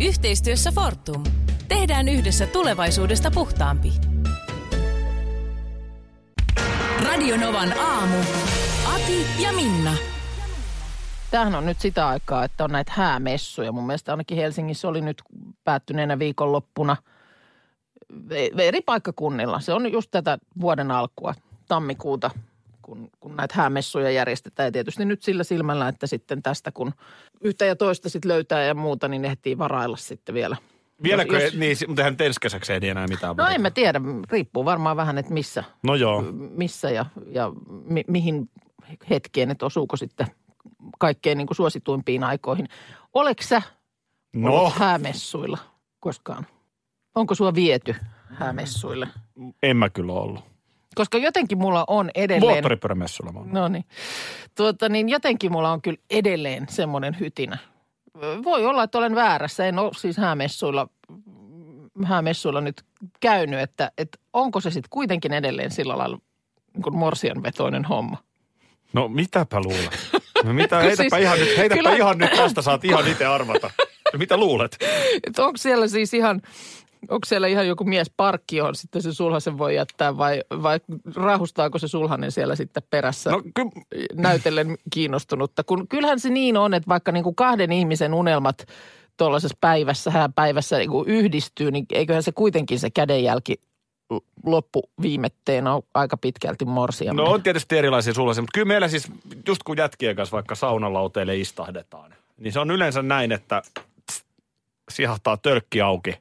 Yhteistyössä Fortum. Tehdään yhdessä tulevaisuudesta puhtaampi. Radionovan aamu. Ati ja Minna. Tämähän on nyt sitä aikaa, että on näitä häämessuja. Mun mielestä ainakin Helsingissä oli nyt päättyneenä viikonloppuna eri paikkakunnilla. Se on just tätä vuoden alkua, tammikuuta, kun, kun näitä häämessuja järjestetään. Ja tietysti nyt sillä silmällä, että sitten tästä kun yhtä ja toista sitten löytää ja muuta, niin ehtii varailla sitten vielä. Vieläkö, Jos- niin, mutta nyt ensi kesäksi ei enää mitään. No en mä tiedä, riippuu varmaan vähän, että missä, No joo. missä ja, ja mi, mihin hetkeen, että osuuko sitten kaikkein niin kuin suosituimpiin aikoihin. Oleko sä No, ollut häämessuilla koskaan? Onko sua viety häämessuille? en mä kyllä ollut. Koska jotenkin mulla on edelleen... Moottoripyörämessuilla mä oon. No niin. Tuota, niin jotenkin mulla on kyllä edelleen semmoinen hytinä. Voi olla, että olen väärässä. En ole siis häämessuilla, häämessuilla nyt käynyt, että, että onko se sitten kuitenkin edelleen sillä lailla niin morsianvetoinen homma. No mitäpä luulet? No mitä, heitäpä, siis- ihan, nyt, heitäpä kyllä- ihan nyt tästä, saat ihan itse arvata. No, mitä luulet? Että onko siellä siis ihan, onko siellä ihan joku mies parkki, johon sitten se sulhasen voi jättää vai, vai rahustaako se sulhanen siellä sitten perässä? No kyllä, näytellen kiinnostunutta. Kun kyllähän se niin on, että vaikka niin kuin kahden ihmisen unelmat tuollaisessa päivässä, hääpäivässä niin kuin yhdistyy, niin eiköhän se kuitenkin se kädenjälki loppuviimetteen on aika pitkälti morsia. no on tietysti erilaisia sullaisia, mutta kyllä meillä siis, just kun jätkien kanssa vaikka saunalauteille istahdetaan, niin se on yleensä näin, että sihahtaa tölkki auki.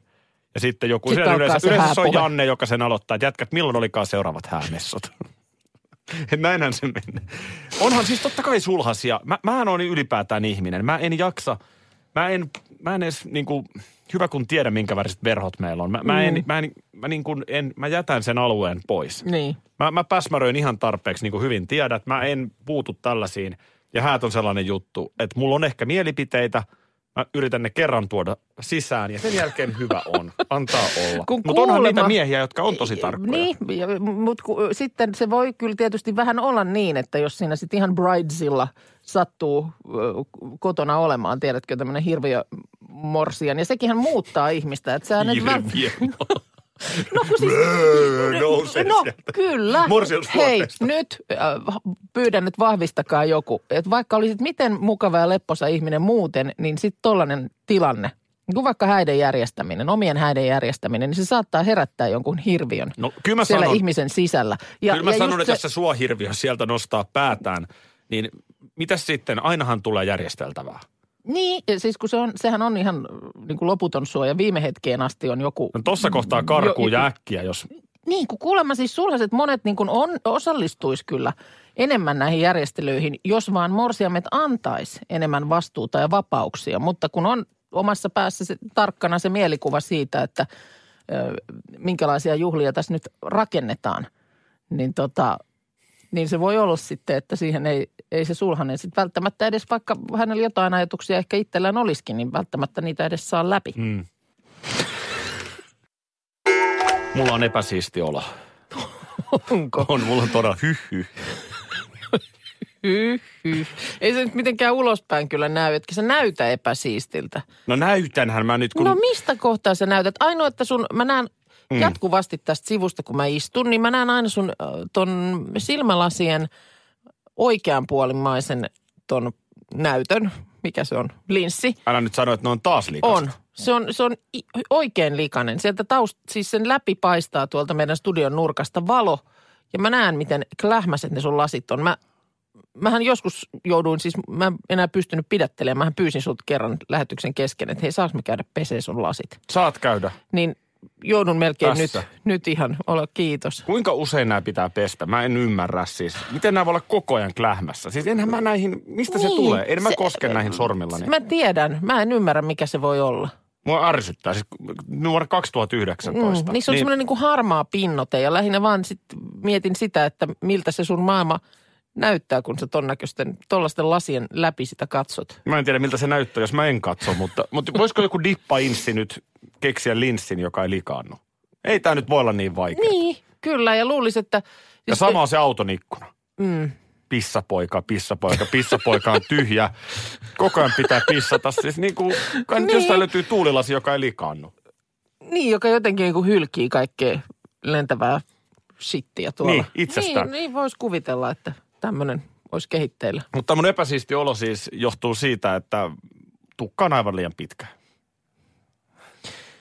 Ja sitten joku, Sitten yleensä, se yleensä se on. Janne, joka sen aloittaa, että jätkät, milloin olikaan seuraavat häämessut? Et Näinhän se menee. Onhan siis totta kai sulhasia. Mä, mähän on ylipäätään ihminen. Mä en jaksa, mä en, mä en edes niin kuin, hyvä kun tiedä minkä väriset verhot meillä on. Mä, mä, en, mä, en, mä, niin kuin en, mä jätän sen alueen pois. Niin. Mä, mä päsmäröin ihan tarpeeksi, niin kuin hyvin tiedät. Mä en puutu tällaisiin. Ja häät on sellainen juttu, että mulla on ehkä mielipiteitä. Mä yritän ne kerran tuoda sisään ja sen jälkeen hyvä on. Antaa olla. Kun Mutta onhan kuulemma- niitä miehiä, jotka on tosi tarkkoja. Niin, mutta sitten se voi kyllä tietysti vähän olla niin, että jos siinä sitten ihan bridesilla sattuu kotona olemaan, tiedätkö, tämmöinen hirviö morsian. Ja sekinhän muuttaa ihmistä. Että sä nyt vält-. No kun siis, Brrr, nousee no sieltä. kyllä. Hei, nyt äh, pyydän, että vahvistakaa joku. Että vaikka olisit miten mukava ja lepposa ihminen muuten, niin sitten tollainen tilanne, niin kuin vaikka häiden järjestäminen, omien häiden järjestäminen, niin se saattaa herättää jonkun hirviön No kyllä mä siellä sanon, ihmisen sisällä. ja, kyllä mä sanon just että jos se suohirviö sieltä nostaa päätään, niin mitäs sitten? Ainahan tulee järjesteltävää. Niin, siis kun se on, sehän on ihan niin kuin loputon suoja. Viime hetkeen asti on joku... No tossa kohtaa karkuu Jo- ja äkkiä, jos... Niin, kun kuulemma siis sulhaset monet niin kuin on, osallistuisi kyllä enemmän näihin järjestelyihin, jos vaan morsiamet antaisi enemmän vastuuta ja vapauksia. Mutta kun on omassa päässä se, tarkkana se mielikuva siitä, että ö, minkälaisia juhlia tässä nyt rakennetaan, niin, tota, niin se voi olla sitten, että siihen ei, ei se sulhanen sitten välttämättä edes, vaikka hänellä jotain ajatuksia ehkä itsellään olisikin, niin välttämättä niitä edes saa läpi. Mm. Mulla on epäsiisti olo. Onko? On, mulla on todella hyhy. Hyh, hyh. Ei se nyt mitenkään ulospäin kyllä näy, etkä se näytä epäsiistiltä. No näytänhän mä nyt, kun... No mistä kohtaa sä näytät? Ainoa, että sun, mä näen mm. jatkuvasti tästä sivusta, kun mä istun, niin mä näen aina sun ton silmälasien oikeanpuolimaisen ton näytön. Mikä se on? Linssi. Älä nyt sano, että ne on taas liikasta. On. Se on, se on oikein likainen. Sieltä taust, siis sen läpi paistaa tuolta meidän studion nurkasta valo. Ja mä näen, miten klähmäiset ne sun lasit on. Mä, mähän joskus jouduin, siis mä en enää pystynyt pidättelemään. Mähän pyysin sut kerran lähetyksen kesken, että hei, saaks me käydä pesee sun lasit? Saat käydä. Niin joudun melkein nyt, Tässä. nyt ihan, ole kiitos. Kuinka usein nämä pitää pestä? Mä en ymmärrä siis. Miten nämä voi olla koko ajan klähmässä? Siis enhän mä näihin, mistä se Niin, tulee? En mä se- koske näihin sormillani. Mä tiedän, mä en ymmärrä, mikä se voi olla. Mua ärsyttää. Siis vuonna 2019. Mm, niissä on niin, semmoinen niin harmaa pinnote ja lähinnä vaan sit mietin sitä, että miltä se sun maailma näyttää, kun sä ton näköisten, tollaisten lasien läpi sitä katsot. Mä en tiedä, miltä se näyttää, jos mä en katso, mutta, mutta voisiko joku dippa-inssi nyt keksiä linssin, joka ei likaannu? Ei tämä nyt voi olla niin vaikea. Niin, kyllä. Ja luulisin, että... Ja sama on se auton ikkuna. Mm, Pissapoika, pissapoika, pissapoika on tyhjä. Koko ajan pitää pissata. Siis niin kuin, kai Niin. jostain löytyy tuulilasi, joka ei likaannu. niin, joka jotenkin niin kuin hylkii kaikkea lentävää shittiä tuolla. Niin, itsestään. Niin, niin voisi kuvitella, että tämmöinen olisi kehitteillä. Mutta mun epäsiisti olo siis johtuu siitä, että tukka on aivan liian pitkä.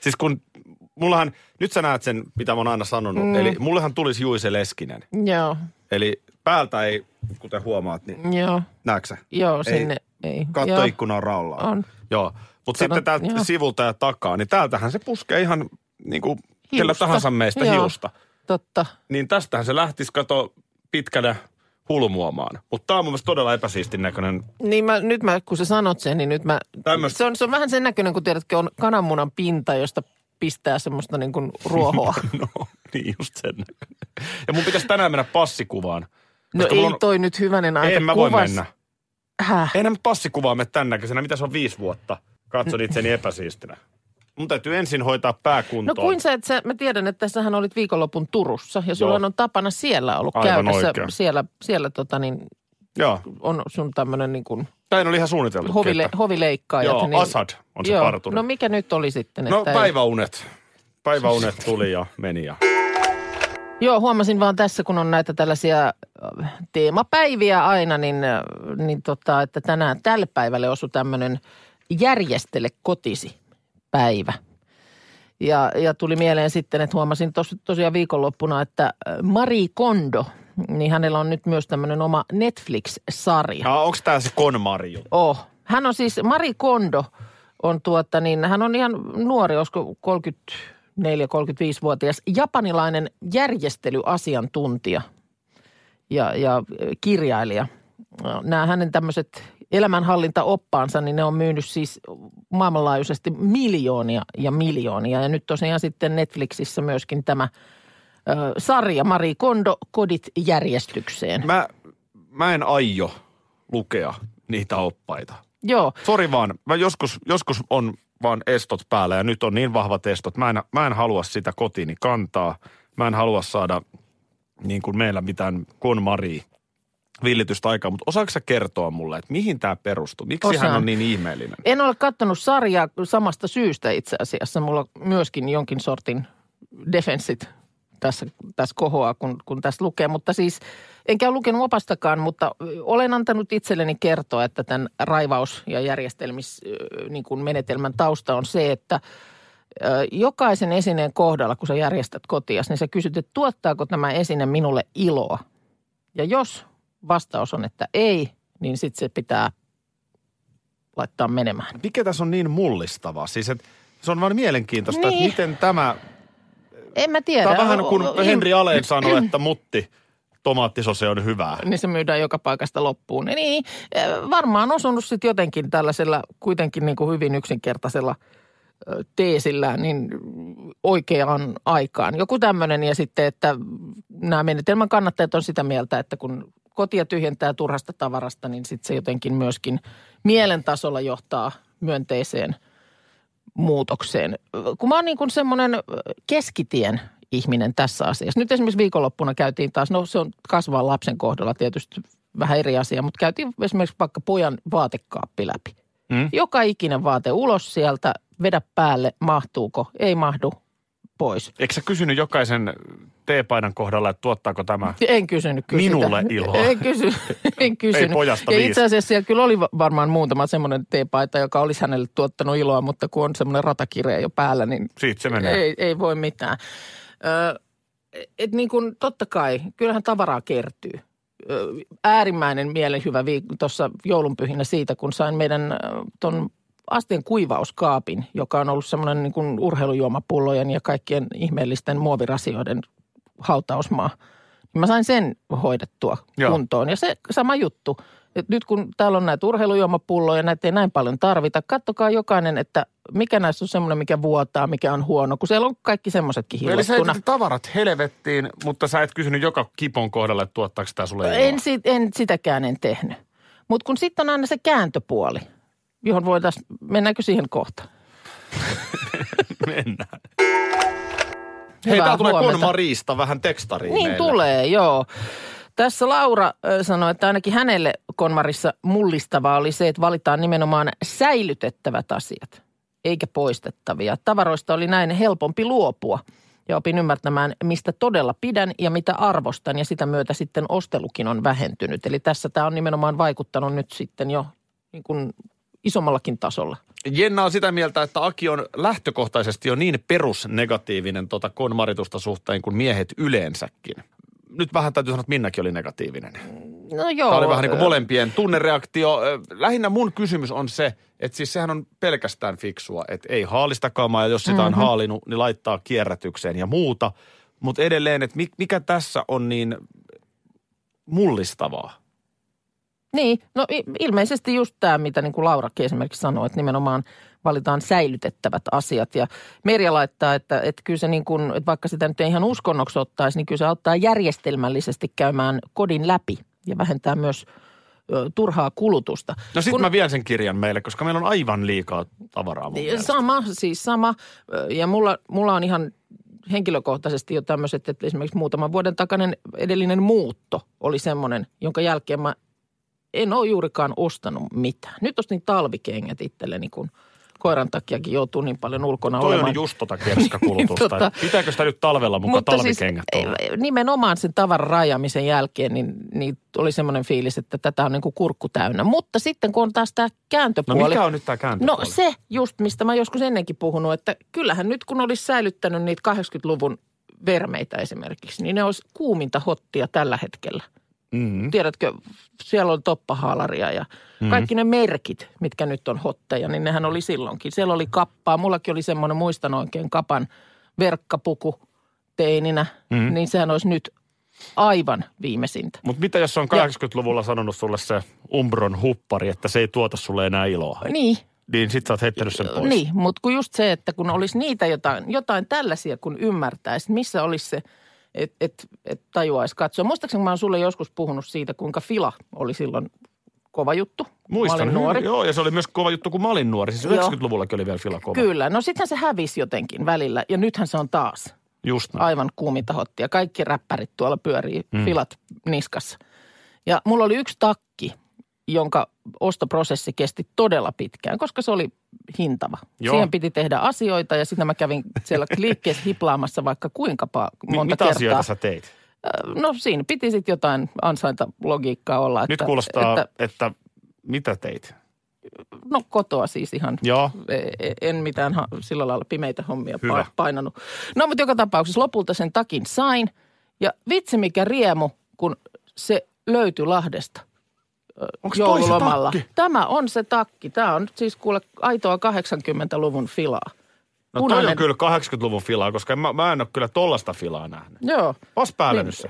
Siis kun mullahan, nyt sä näet sen, mitä mä oon aina sanonut. Mm. Eli mullehan tulisi Juise Leskinen. Joo, Eli päältä ei, kuten huomaat, niin joo, näetkö joo, Ei. sinne ei. Katto joo. ikkuna on raollaan. On. Joo. Mutta sitten täältä joo. sivulta ja takaa, niin täältähän se puskee ihan niin kuin Hiusta. tahansa meistä Joo. hiusta. Totta. Niin tästähän se lähtisi kato pitkänä hulmuamaan. Mutta tämä on mun mielestä todella epäsiistin näköinen. Niin mä, nyt mä, kun sä sanot sen, niin nyt mä... Tämmöstä- Se on, se on vähän sen näköinen, kun tiedätkö, on kananmunan pinta, josta pistää semmoista niin kuin ruohoa. No niin, just sen näköinen. Ja mun pitäisi tänään mennä passikuvaan. no ei on- toi nyt hyvänen aika. En mä voi kuvas- mennä. Häh? Nämä passikuvaa mene tämän näköisenä. Mitä se on viisi vuotta? Katson itseni epäsiistinä. Mun täytyy ensin hoitaa pää No kuin sä, että sä, mä tiedän, että sähän olit viikonlopun Turussa ja sulla Joo. on tapana siellä ollut Aivan käydä. oikein. Siellä, siellä tota niin, Joo. on sun tämmöinen niin kuin Tämä oli ihan suunniteltu. hovile, hovileikkaajat. Joo, niin, Assad on se joo. parturi. No mikä nyt oli sitten? No että päiväunet. Päiväunet tuli ja meni ja... Joo, huomasin vaan tässä, kun on näitä tällaisia äh, teemapäiviä aina, niin, äh, niin tota, että tänään tälle päivälle osui tämmöinen järjestele kotisi päivä. Ja, ja tuli mieleen sitten, että huomasin tos, tosiaan viikonloppuna, että äh, Marie Kondo, niin hänellä on nyt myös tämmöinen oma Netflix-sarja. Ah, onko tämä se Konmari juttu? Oh. Hän on siis, Mari Kondo on tuota niin, hän on ihan nuori, olisiko 34-35-vuotias, japanilainen järjestelyasiantuntija ja, ja kirjailija. Nämä hänen tämmöiset elämänhallintaoppaansa, niin ne on myynyt siis maailmanlaajuisesti miljoonia ja miljoonia. Ja nyt tosiaan sitten Netflixissä myöskin tämä ö, sarja Mari Kondo, kodit järjestykseen. Mä, mä en aio lukea niitä oppaita. Joo, Sori vaan, mä joskus, joskus on vaan estot päällä ja nyt on niin vahvat estot. Mä en, mä en halua sitä kotiini kantaa. Mä en halua saada niin kuin meillä mitään konmaria villitystä aikaa, mutta osaako sä kertoa mulle, että mihin tämä perustuu? Miksi hän Osaan. on niin ihmeellinen? En ole katsonut sarjaa samasta syystä itse asiassa. Mulla myöskin jonkin sortin defenssit tässä, tässä kohoaa, kun, kun tässä lukee. Mutta siis, enkä ole lukenut opastakaan, mutta olen antanut itselleni kertoa, että tämän raivaus- ja järjestelmis niin kuin menetelmän tausta on se, että jokaisen esineen kohdalla, kun sä järjestät kotias, niin sä kysyt, että tuottaako tämä esine minulle iloa. Ja jos vastaus on, että ei, niin sitten se pitää laittaa menemään. Mikä tässä on niin mullistavaa? Siis, että se on vaan mielenkiintoista, Niin. että miten tämä... En mä tiedä. Tämä on vähän kuin O- o- Henri Aleen sanoi, että mutti tomaattisose on hyvää. Niin se myydään joka paikasta loppuun. Niin, eh, varmaan osunut sitten jotenkin tällaisella kuitenkin niin kuin hyvin yksinkertaisella ö, teesillä niin oikeaan aikaan. Joku tämmöinen ja sitten, että nämä menetelmän kannattajat on sitä mieltä, että kun kotia tyhjentää turhasta tavarasta, niin sitten se jotenkin myöskin mielen tasolla johtaa myönteiseen muutokseen. Kun mä oon niin kuin semmoinen keskitien ihminen tässä asiassa. Nyt esimerkiksi viikonloppuna käytiin taas, no se on kasvaa lapsen kohdalla tietysti vähän eri asia, mutta käytiin esimerkiksi vaikka pojan vaatekaappi läpi. Mm. Joka ikinen vaate ulos sieltä, vedä päälle, mahtuuko, ei mahdu, pois. Eikö sä kysynyt jokaisen teepaidan kohdalla, että tuottaako tämä? En kysynyt kyllä Minulle sitä. iloa. En, kysy, en kysynyt. Ei pojasta ja viisi. itse asiassa siellä kyllä oli va- varmaan muutama semmoinen teepaita, joka olisi hänelle tuottanut iloa, mutta kun on semmoinen ratakirja jo päällä, niin Siitä se menee. ei, ei voi mitään. Ö, et niin kuin totta kai, kyllähän tavaraa kertyy. Äärimmäinen mielenhyvä viik- tuossa joulunpyhinä siitä, kun sain meidän tuon astien kuivauskaapin, joka on ollut semmoinen niin kuin urheilujuomapullojen ja kaikkien ihmeellisten muovirasioiden hautausmaa. Mä sain sen hoidettua Joo. kuntoon. Ja se sama juttu. Et nyt kun täällä on näitä urheilujuomapulloja, näitä ei näin paljon tarvita. Kattokaa jokainen, että mikä näissä on semmoinen, mikä vuotaa, mikä on huono. Kun siellä on kaikki semmoisetkin Eli sä tavarat helvettiin, mutta sä et kysynyt joka kipon kohdalle, että tuottaako tämä sulle. En, sit, en sitäkään en tehnyt. Mutta kun sitten on aina se kääntöpuoli, johon voitaisiin, mennäänkö siihen kohta? Mennään. Hei, Hyvää tää tulee huomenta. Konmarista vähän tekstariin Niin meille. tulee, joo. Tässä Laura ö, sanoi, että ainakin hänelle Konmarissa mullistavaa oli se, että valitaan nimenomaan säilytettävät asiat, eikä poistettavia. Tavaroista oli näin helpompi luopua ja opin ymmärtämään, mistä todella pidän ja mitä arvostan ja sitä myötä sitten ostelukin on vähentynyt. Eli tässä tämä on nimenomaan vaikuttanut nyt sitten jo niin kuin isommallakin tasolla. Jenna on sitä mieltä, että Aki on lähtökohtaisesti jo niin perusnegatiivinen tota konmaritusta suhteen kuin miehet yleensäkin. Nyt vähän täytyy sanoa, että Minnakin oli negatiivinen. No joo. Tämä oli vähän niin kuin molempien tunnereaktio. Lähinnä mun kysymys on se, että siis sehän on pelkästään fiksua, että ei haalista kamaa ja jos sitä on haalinut, niin laittaa kierrätykseen ja muuta. Mutta edelleen, että mi- mikä tässä on niin mullistavaa? Niin, no ilmeisesti just tämä, mitä niin kuin Laurakin esimerkiksi sanoi, että nimenomaan valitaan säilytettävät asiat. Ja Merja laittaa, että, että kyllä se niin kuin, että vaikka sitä nyt ei ihan uskonnoksi ottaisi, niin kyllä se auttaa järjestelmällisesti käymään kodin läpi ja vähentää myös ö, turhaa kulutusta. No sitten Kun- mä vien sen kirjan meille, koska meillä on aivan liikaa tavaraa mun mielestä. Sama, siis sama. Ja mulla, mulla on ihan henkilökohtaisesti jo tämmöiset, että esimerkiksi muutaman vuoden takainen edellinen muutto oli semmoinen, jonka jälkeen mä en ole juurikaan ostanut mitään. Nyt ostin talvikengät itselleni, kun koiran takiakin joutuu niin paljon ulkona Toi olemaan. on just tota kerskakulutusta. Tota- Pitääkö sitä nyt talvella mukaan talvikengät siis, olla? nimenomaan sen tavaran rajaamisen jälkeen, niin, niin oli semmoinen fiilis, että tätä on niin kuin kurkku täynnä. Mutta sitten kun on taas tämä No kääntöpuoli. mikä on nyt tämä No kääntöpuoli? se just, mistä mä joskus ennenkin puhunut, että kyllähän nyt kun olisi säilyttänyt niitä 80-luvun vermeitä esimerkiksi, niin ne olisi kuuminta hottia tällä hetkellä. Mm. Tiedätkö, siellä on toppahaalaria ja Mm. kaikki ne merkit, mitkä nyt on hotteja, niin nehän oli silloinkin. Siellä oli kappaa, mullakin oli semmoinen, muistan oikein, kapan verkkapuku teininä, Mm. niin sehän olisi nyt aivan viimeisintä. Mutta mitä jos on 80-luvulla sanonut sulle se Umbron huppari, että se ei tuota sulle enää iloa? Niin, Niin sit sä oot heittänyt sen pois. Niin, mutta kun just se, että kun olisi niitä jotain, jotain tällaisia, kun ymmärtäisi, missä olisi se, että et, et tajuaisi katsoa. Muistaakseni kun mä oon sulle joskus puhunut siitä, kuinka Fila oli silloin kova juttu. Muistan. Mä olin nuori. Joo, ja se oli myös kova juttu, kun mä olin nuori. Siis Joo. 90-luvullakin oli vielä Fila kova. Kyllä, no sittenhän se hävisi jotenkin välillä ja nythän se on taas Just näin. aivan kuuminta hottia. Kaikki räppärit tuolla pyörii Mm. filat niskassa. Ja mulla oli yksi takki, jonka ostoprosessi kesti todella pitkään, koska se oli hintava. Joo. Siihen piti tehdä asioita ja sitten mä kävin siellä liikkeessä hiplaamassa vaikka kuinka monta mitä kertaa. asioita sä teit? Ö, No siinä piti sitten jotain ansaintalogiikkaa olla. Nyt että, kuulostaa, Että, että, mitä teit? no kotoa siis ihan Joo. E- e- en mitään sillä lailla pimeitä hommia Hyvä. pa- painanut. No mutta joka tapauksessa lopulta sen takin sain. Ja vitsi mikä riemu, kun se löytyi Lahdesta Onks toi se joululomalla. takki? Tämä on se takki. Tämä on nyt siis kuule aitoa 80-luvun filaa. No toi on kyllä 80-luvun filaa, koska mä, mä en ole kyllä tollasta filaa nähnyt. Joo. Ois päällä Niin, nyt se.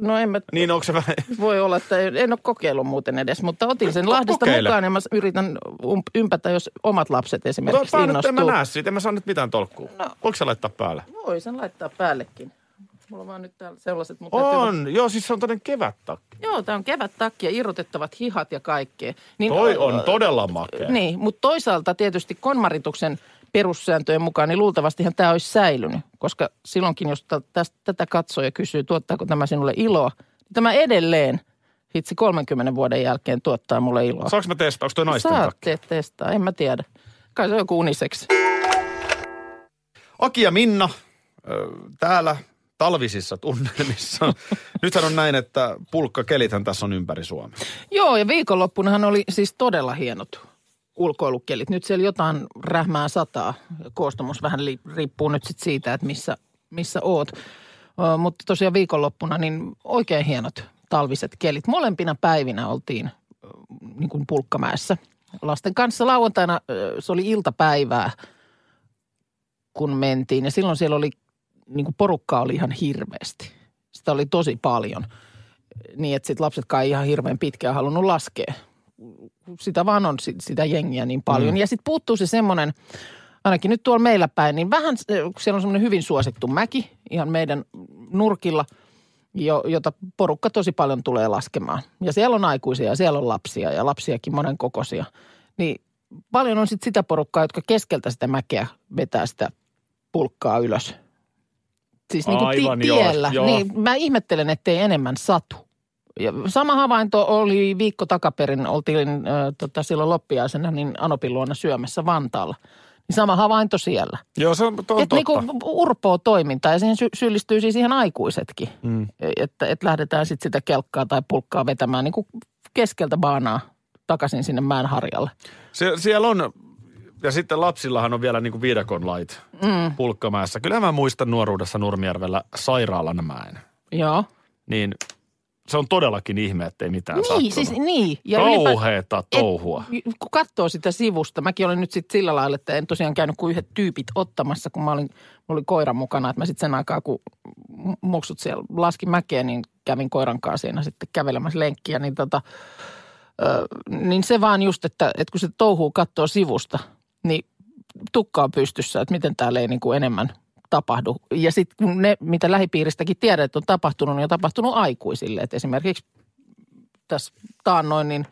No en mä, Niin onko se vähän... voi olla, että en ole kokeillut muuten edes, mutta otin sen Ko- Lahdesta kokeile. mukaan ja mä yritän um- ympätä, jos omat lapset esimerkiksi nyt en mä innostuu. näe siitä, en mä saa nyt mitään tolkkua. No. Voiko se laittaa päälle? Voi sen laittaa päällekin. Mulla on vaan nyt täällä sellaiset, mutta täytyy- On, joo, siis se on tämmöinen kevättakki. Joo, tämä on kevät takki ja irrotettavat hihat ja kaikkea. Niin, Toi on todella makea. Niin, mutta toisaalta tietysti konmarituksen perussääntöjen mukaan, niin luultavastihan tämä olisi säilynyt. Koska silloinkin, jos tä- tästä, tätä katsoo ja kysyy, tuottaako tämä sinulle iloa, niin tämä edelleen, hitsi 30 vuoden jälkeen tuottaa mulle iloa. Saanko mä testaa, onko toi naisten Saat takki? te- testaa, en mä tiedä. Kai se on joku uniseksi. Aki ja Minna täällä talvisissa tunnelmissa. Nythän on näin, että pulkkakelithän tässä on ympäri Suomea. Joo, ja viikonloppunahan oli siis todella hienot ulkoilukelit. Nyt siellä jotain rähmää sataa. Koostumus vähän li- riippuu nyt sit siitä, että missä, missä oot. Ö, mutta tosiaan viikonloppuna niin oikein hienot talviset kelit. Molempina päivinä oltiin ö, niin kuin Pulkkamäessä lasten kanssa. Lauantaina ö, se oli iltapäivää, kun mentiin. Ja silloin siellä oli, niin kuin porukkaa oli ihan hirveästi. Sitä oli tosi paljon. Niin, että sitten lapsetkaan ei ihan hirveän pitkään halunnut laskea. Sitä vaan on sit- sitä jengiä niin paljon. Mm. Ja sitten puuttuu se semmoinen, ainakin nyt tuolla meillä päin, niin vähän, se- kun siellä on semmoinen hyvin suosittu mäki ihan meidän nurkilla, jo, jota porukka tosi paljon tulee laskemaan. Ja siellä on aikuisia ja siellä on lapsia ja lapsiakin monen kokoisia. Niin paljon on sitten sitä porukkaa, jotka keskeltä sitä mäkeä vetää sitä pulkkaa ylös. Siis niin kuin Aivan, ti- joo, tiellä. joo. Niin mä ihmettelen, ettei enemmän satu. Ja sama havainto oli viikko takaperin, oltiin äh, tota, silloin loppiaisena niin Anopin luona syömässä Vantaalla. Niin sama havainto siellä. Joo, se on, on Että totta. niinku urpoa toimintaa ja siihen sy- syyllistyy siis ihan aikuisetkin. Mm. Että, että lähdetään sitten sitä kelkkaa tai pulkkaa vetämään niin kuin keskeltä baanaa takaisin sinne mäenharjalle. Se, siellä on, ja sitten lapsillahan on vielä niin kuin viidakon lait mm. pulkkamäessä. Kyllä mä muistan nuoruudessa Nurmijärvellä Sairaalanmäen. Joo. Niin se on todellakin ihme, ettei mitään Niin, sattunut. siis niin. Ja ylipä- Kauheeta touhua. Et, kun katsoo sitä sivusta, mäkin olen nyt sitten sillä lailla, että en tosiaan käynyt kuin yhdet tyypit ottamassa, kun mä olin, mulla oli koira mukana. Että mä sitten sen aikaa, kun muksut siellä laski mäkeä, niin kävin koiran kanssa siinä sitten kävelemässä lenkkiä. Niin, tota, ö, niin se vaan just, että, että kun se touhuu katsoo sivusta, niin tukka on pystyssä, että miten täällä ei niin kuin enemmän tapahdu. Ja sitten kun ne, mitä lähipiiristäkin tiedät, että on tapahtunut, niin on tapahtunut aikuisille. Et esimerkiksi tässä taannoin niin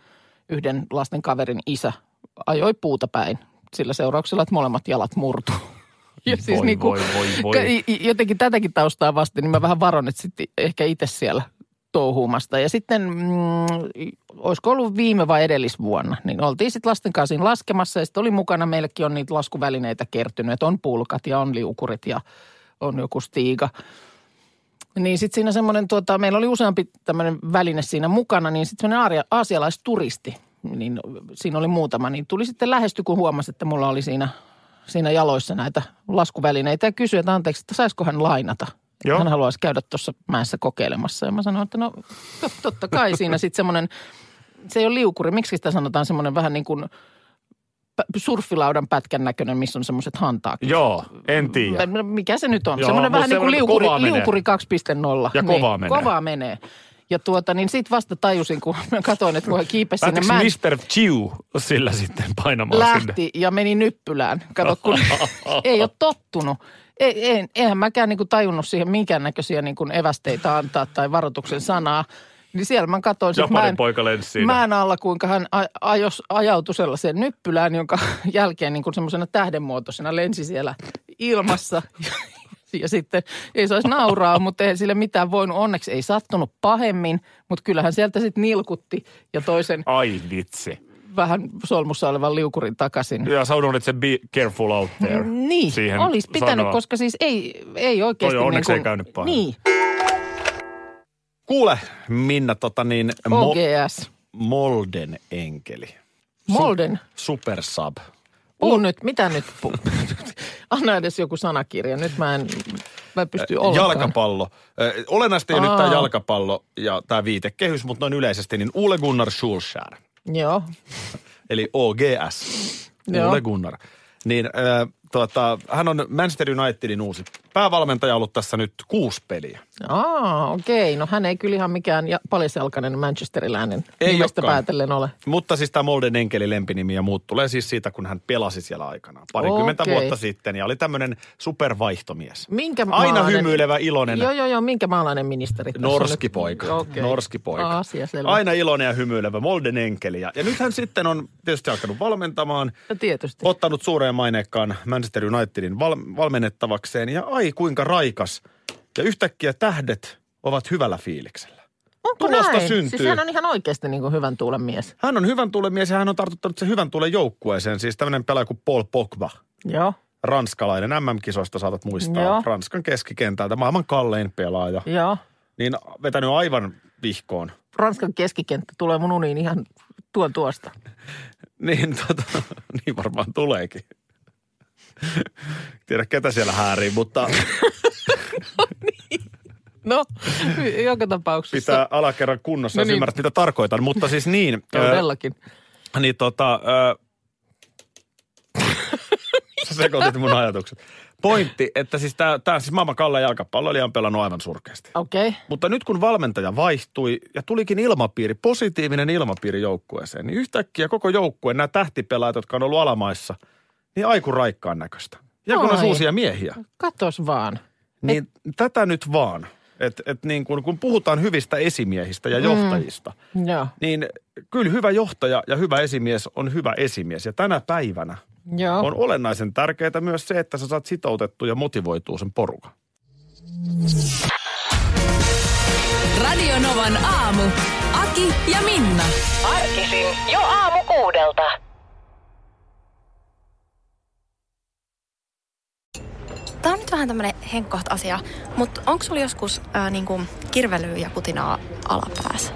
yhden lasten kaverin isä ajoi puuta päin sillä seurauksella, että molemmat jalat murtu. Ja siis Voi, niin kuin, voi, voi, voi. jotenkin tätäkin taustaa vasten, niin mä vähän varon, että sitten ehkä itse siellä touhuumasta. Ja sitten, mm, olisiko ollut viime vai edellisvuonna, niin oltiin sitten lasten kanssa laskemassa ja sitten oli mukana, meillekin on niitä laskuvälineitä kertynyt, että on pulkat ja on liukurit ja on joku stiiga. Niin sitten siinä semmoinen, tuota, meillä oli useampi tämmöinen väline siinä mukana, niin sitten semmoinen aasialaisturisti, niin siinä oli muutama, niin tuli sitten lähesty, kun huomasi, että mulla oli siinä, siinä jaloissa näitä laskuvälineitä ja kysyi, että anteeksi, että saisiko hän lainata. Joo. Hän haluaisi käydä tuossa mäessä kokeilemassa. Ja mä sanoin, että no to- totta kai siinä sitten semmoinen, se ei ole liukuri, miksi sitä sanotaan semmoinen vähän niin kuin surffilaudan pätkän näköinen, missä on semmoiset hantaat. Joo, en tiedä. Mikä se nyt on? Joo, semmoinen vähän niin kuin liukuri, liukuri 2.0. Ja niin, kovaa menee. Kovaa menee. Ja tuota, niin sit vasta tajusin, kun mä katsoin, että kun kiipesi sinne, mä Mr. Chew sillä sitten painamaan sinne? lähti ja meni nyppylään. Kato, kun ei ole tottunut. Ei, ei, eihän mäkään niin kuin tajunnut siihen minkäännäköisiä niin kuin evästeitä antaa tai varoituksen sanaa. Niin siellä mä katsoin, Japanin en, poika lensi siinä. mä en alla, kuinka hän ajos, ajautui sellaiseen nyppylään, jonka jälkeen niin kuin semmoisena tähdenmuotoisena lensi siellä ilmassa. Ja sitten ei saisi nauraa, mutta ei sille mitään voinut. Onneksi ei sattunut pahemmin, mutta kyllähän sieltä sitten nilkutti ja toisen Ai vitsi. vähän solmussa olevan liukurin takaisin. Ja sä unohdit sen be careful out there. Niin, siihen olisi pitänyt, sanoa. koska siis ei, ei oikeasti Toi onneksi niin ei käynyt pahemmin. Niin, Kuule, Minna, tota niin, Mo- OGS. Molden enkeli. Molden. Super sub. Puhu nyt, mitä nyt? Anna edes joku sanakirja. Nyt mä en, mä en pysty ollenkaan. Jalkapallo. Ö, Olennaisesti ei ole nyt tämä Aa. jalkapallo ja tämä viitekehys, mutta noin yleisesti, niin Ole Gunnar Solskjaer, Joo. eli OGS. Joo. Ole Gunnar. Niin äh, tota, hän on Manchester Unitedin uusi päävalmentaja ollut tässä nyt kuusi peliä. Aa, okei. No hän ei kyllä ihan mikään ja- paljaselkainen manchesteriläinen Ei nimestä olekaan. päätellen ole. Mutta siis tämä Molden enkeli lempinimi ja muut tulee siis siitä, kun hän pelasi siellä aikanaan. Parikymmentä Okei. vuotta sitten ja oli tämmöinen supervaihtomies. Minkä Aina maalainen- hymyilevä, iloinen. Joo, joo, joo. Minkä maalainen ministeri? tässä Norski nyt? poika. Okei. Norski poika. Asia selvä. Aina iloinen ja hymyilevä Molden enkeli. Ja, ja nyt hän sitten on tietysti alkanut valmentamaan, No, tietysti. ottanut suureen maineikkaan Manchester Unitedin val, valmennettavakseen. Ja ai kuinka raikas. Ja yhtäkkiä tähdet ovat hyvällä fiiliksellä. Onko tulosta näin? syntyy. Siis hän on ihan oikeasti niin kuin hyvän tuulen mies. Hän on hyvän tuulen mies ja hän on tartuttanut sen hyvän tuulen joukkueeseen. Siis tämmöinen pelaaja kuin Paul Pogba. Joo, Ranskalainen MM-kisoista saatat muistaa. Joo. Ranskan keskikentältä, maailman kallein pelaaja. joo. Niin vetänyt aivan vihkoon. Ranskan keskikenttä tulee mun uniin ihan tuon tuosta. Niin, tota, niin varmaan tuleekin. Tiedä ketä siellä häärii, mutta No, joka tapauksessa. pitää alakerran kunnossa, No niin. ymmärrät mitä tarkoitan. Mutta siis niin, Todellakin. niin tota, ö, sä sekoitit mun ajatukset. Pointti, että siis tämä, tämä siis maailman kallein jalkapalloilija on pelannut aivan surkeasti. Okei. Okay. Mutta nyt kun valmentaja vaihtui ja tulikin ilmapiiri, positiivinen ilmapiiri joukkueeseen, niin yhtäkkiä koko joukkue, nämä tähtipelaajat, jotka on ollut alamaissa, niin aiku raikkaan näköistä. Ja kun on uusia miehiä, Katos vaan. niin tätä nyt vaan. Että et niin kun, kun puhutaan hyvistä esimiehistä ja johtajista, mm. Joo. niin kyllä hyvä johtaja ja hyvä esimies on hyvä esimies. Ja tänä päivänä Joo. on olennaisen tärkeää myös se, että sä saat sitoutettua ja motivoituu sen porukan. Radio Novan aamu. Aki ja Minna. Arkisin jo aamu kuudelta. Tämä on nyt vähän tämmöinen henkkoht asia, mutta onko sulla joskus ää, niinku kirvelyä ja putinaa alapäässä?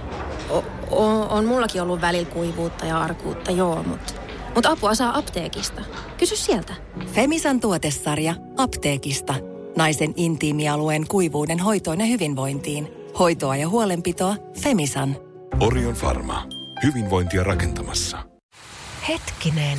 O, o, on mullakin ollut välillä kuivuutta ja arkuutta, joo, mutta mut apua saa apteekista. Kysy sieltä. Femisan tuotesarja apteekista. Naisen intiimialueen kuivuuden hoitoon ja hyvinvointiin. Hoitoa ja huolenpitoa Femisan. Orion Pharma. Hyvinvointia rakentamassa. Hetkinen.